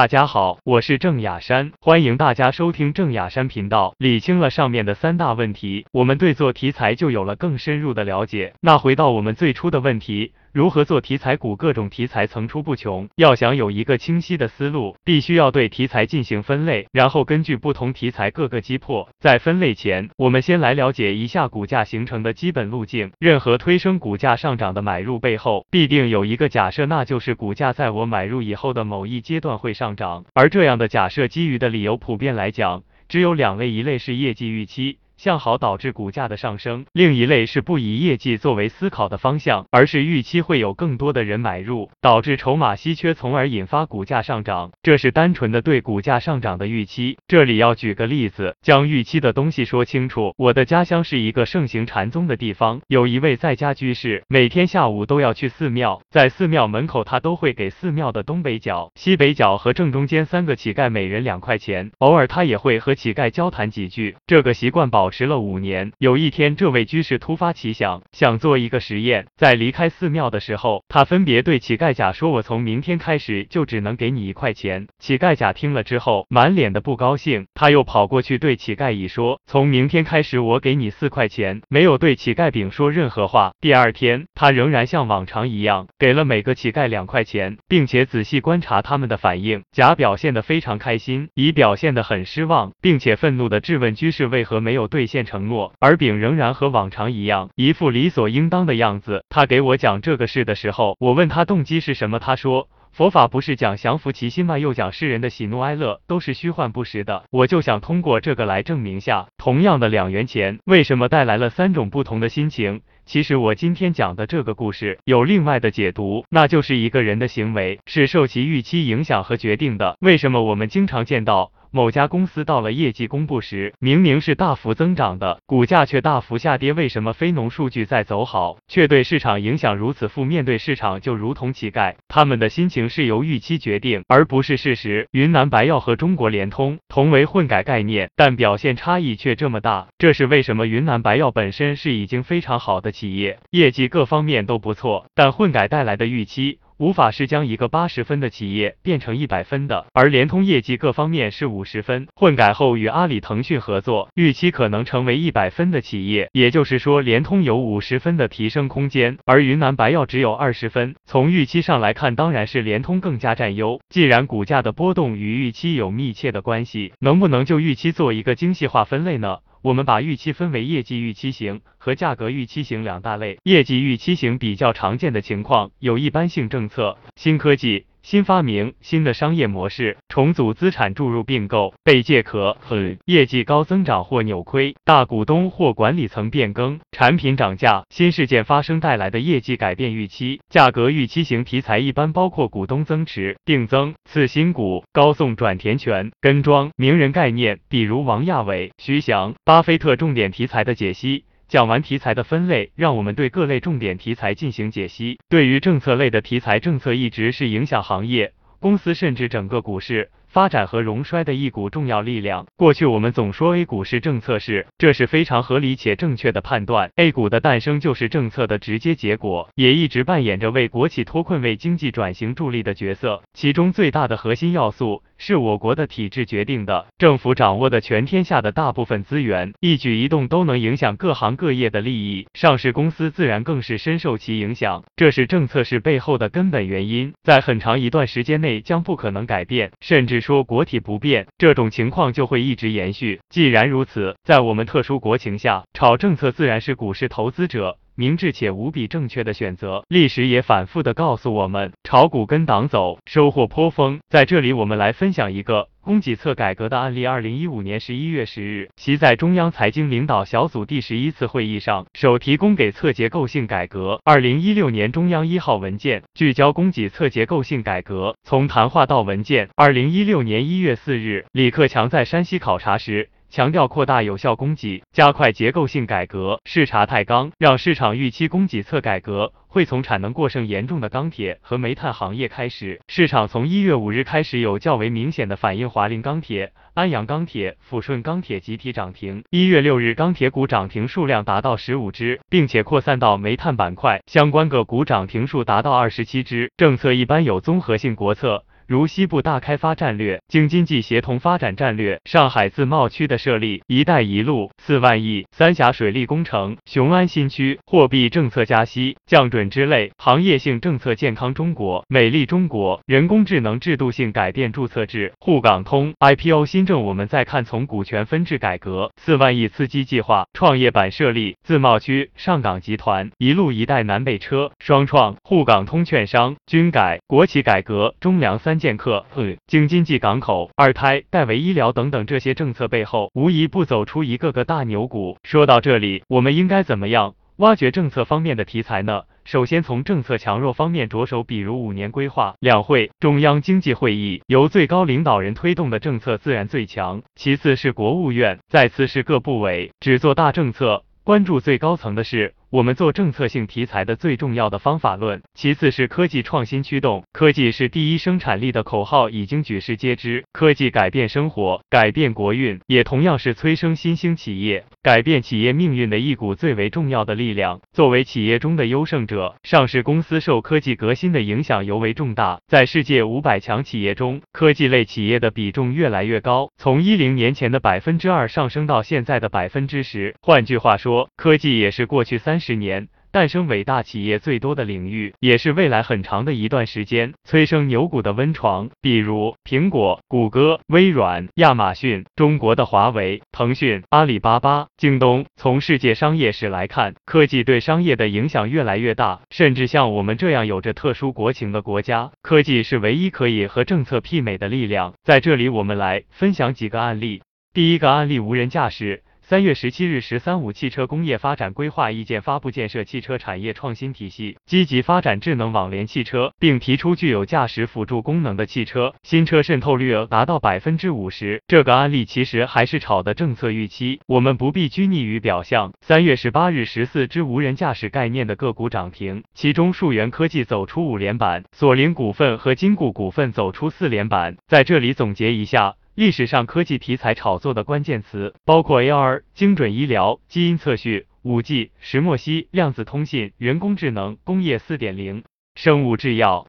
大家好，我是郑雅山，欢迎大家收听郑雅山频道。理清了上面的三大问题，我们对做题材就有了更深入的了解。那回到我们最初的问题。如何做题材股？各种题材层出不穷，要想有一个清晰的思路，必须要对题材进行分类，然后根据不同题材各个击破。在分类前，我们先来了解一下股价形成的基本路径。任何推升股价上涨的买入背后，必定有一个假设，那就是股价在我买入以后的某一阶段会上涨。而这样的假设基于的理由，普遍来讲，只有两类：一类是业绩预期。向好导致股价的上升，另一类是不以业绩作为思考的方向，而是预期会有更多的人买入，导致筹码稀缺，从而引发股价上涨。这是单纯的对股价上涨的预期。这里要举个例子，将预期的东西说清楚。我的家乡是一个盛行禅宗的地方，有一位在家居士，每天下午都要去寺庙，在寺庙门口，他都会给寺庙的东北角、西北角和正中间三个乞丐每人两块钱。偶尔他也会和乞丐交谈几句，这个习惯保。持了五年，有一天，这位居士突发奇想，想做一个实验。在离开寺庙的时候，他分别对乞丐甲说：“我从明天开始就只能给你一块钱。”乞丐甲听了之后，满脸的不高兴。他又跑过去对乞丐乙说：“从明天开始，我给你四块钱。”没有对乞丐丙说任何话。第二天，他仍然像往常一样，给了每个乞丐两块钱，并且仔细观察他们的反应。甲表现得非常开心，乙表现得很失望，并且愤怒地质问居士为何没有对。兑现承诺，而丙仍然和往常一样，一副理所应当的样子。他给我讲这个事的时候，我问他动机是什么，他说佛法不是讲降服其心吗？又讲世人的喜怒哀乐都是虚幻不实的。我就想通过这个来证明下，同样的两元钱为什么带来了三种不同的心情。其实我今天讲的这个故事有另外的解读，那就是一个人的行为是受其预期影响和决定的。为什么我们经常见到？某家公司到了业绩公布时，明明是大幅增长的，股价却大幅下跌。为什么非农数据在走好，却对市场影响如此负面？对市场就如同乞丐，他们的心情是由预期决定，而不是事实。云南白药和中国联通同为混改概念，但表现差异却这么大，这是为什么？云南白药本身是已经非常好的企业，业绩各方面都不错，但混改带来的预期。无法是将一个八十分的企业变成一百分的，而联通业绩各方面是五十分，混改后与阿里、腾讯合作，预期可能成为一百分的企业，也就是说联通有五十分的提升空间，而云南白药只有二十分。从预期上来看，当然是联通更加占优。既然股价的波动与预期有密切的关系，能不能就预期做一个精细化分类呢？我们把预期分为业绩预期型和价格预期型两大类。业绩预期型比较常见的情况有一般性政策、新科技。新发明、新的商业模式、重组资产注入并购、被借壳、业绩高增长或扭亏、大股东或管理层变更、产品涨价、新事件发生带来的业绩改变预期。价格预期型题材一般包括股东增持、定增、次新股、高送转填权、跟庄、名人概念，比如王亚伟、徐翔、巴菲特。重点题材的解析。讲完题材的分类，让我们对各类重点题材进行解析。对于政策类的题材，政策一直是影响行业、公司甚至整个股市。发展和荣衰的一股重要力量。过去我们总说 A 股是政策市，这是非常合理且正确的判断。A 股的诞生就是政策的直接结果，也一直扮演着为国企脱困、为经济转型助力的角色。其中最大的核心要素是我国的体制决定的，政府掌握的全天下的大部分资源，一举一动都能影响各行各业的利益。上市公司自然更是深受其影响，这是政策是背后的根本原因，在很长一段时间内将不可能改变，甚至。说国体不变，这种情况就会一直延续。既然如此，在我们特殊国情下，炒政策自然是股市投资者明智且无比正确的选择。历史也反复的告诉我们，炒股跟党走，收获颇丰。在这里，我们来分享一个。供给侧改革的案例。二零一五年十一月十日，其在中央财经领导小组第十一次会议上首提供给侧结构性改革。二零一六年中央一号文件聚焦供给侧结构性改革，从谈话到文件。二零一六年一月四日，李克强在山西考察时。强调扩大有效供给，加快结构性改革。视察太钢，让市场预期供给侧改革会从产能过剩严重的钢铁和煤炭行业开始。市场从一月五日开始有较为明显的反应，华菱钢铁、安阳钢铁、抚顺钢铁集体涨停。一月六日，钢铁股涨停数量达到十五只，并且扩散到煤炭板块，相关个股涨停数达到二十七只。政策一般有综合性国策。如西部大开发战略、京津冀协同发展战略、上海自贸区的设立、一带一路、四万亿、三峡水利工程、雄安新区、货币政策加息、降准之类行业性政策、健康中国、美丽中国、人工智能制度性改变注册制、沪港通、IPO 新政。我们再看从股权分置改革、四万亿刺激计划、创业板设立、自贸区、上港集团、一路一带南北车、双创、沪港通、券商、军改、国企改革、中粮三剑客、嗯京津冀港口、二胎、戴维医疗等等这些政策背后，无一不走出一个个大牛股。说到这里，我们应该怎么样挖掘政策方面的题材呢？首先从政策强弱方面着手，比如五年规划、两会、中央经济会议，由最高领导人推动的政策自然最强，其次是国务院，再次是各部委，只做大政策，关注最高层的事。我们做政策性题材的最重要的方法论，其次是科技创新驱动。科技是第一生产力的口号已经举世皆知，科技改变生活，改变国运，也同样是催生新兴企业、改变企业命运的一股最为重要的力量。作为企业中的优胜者，上市公司受科技革新的影响尤为重大。在世界五百强企业中，科技类企业的比重越来越高，从一零年前的百分之二上升到现在的百分之十。换句话说，科技也是过去三。十年诞生伟大企业最多的领域，也是未来很长的一段时间催生牛股的温床。比如苹果、谷歌、微软、亚马逊、中国的华为、腾讯、阿里巴巴、京东。从世界商业史来看，科技对商业的影响越来越大，甚至像我们这样有着特殊国情的国家，科技是唯一可以和政策媲美的力量。在这里，我们来分享几个案例。第一个案例：无人驾驶。三月十七日，“十三五”汽车工业发展规划意见发布，建设汽车产业创新体系，积极发展智能网联汽车，并提出具有驾驶辅助功能的汽车新车渗透率达到百分之五十。这个案例其实还是炒的政策预期，我们不必拘泥于表象。三月十八日，十四只无人驾驶概念的个股涨停，其中数源科技走出五连板，索林股份和金固股份走出四连板。在这里总结一下。历史上科技题材炒作的关键词包括 AR、精准医疗、基因测序、五 G、石墨烯、量子通信、人工智能、工业四点零、生物制药。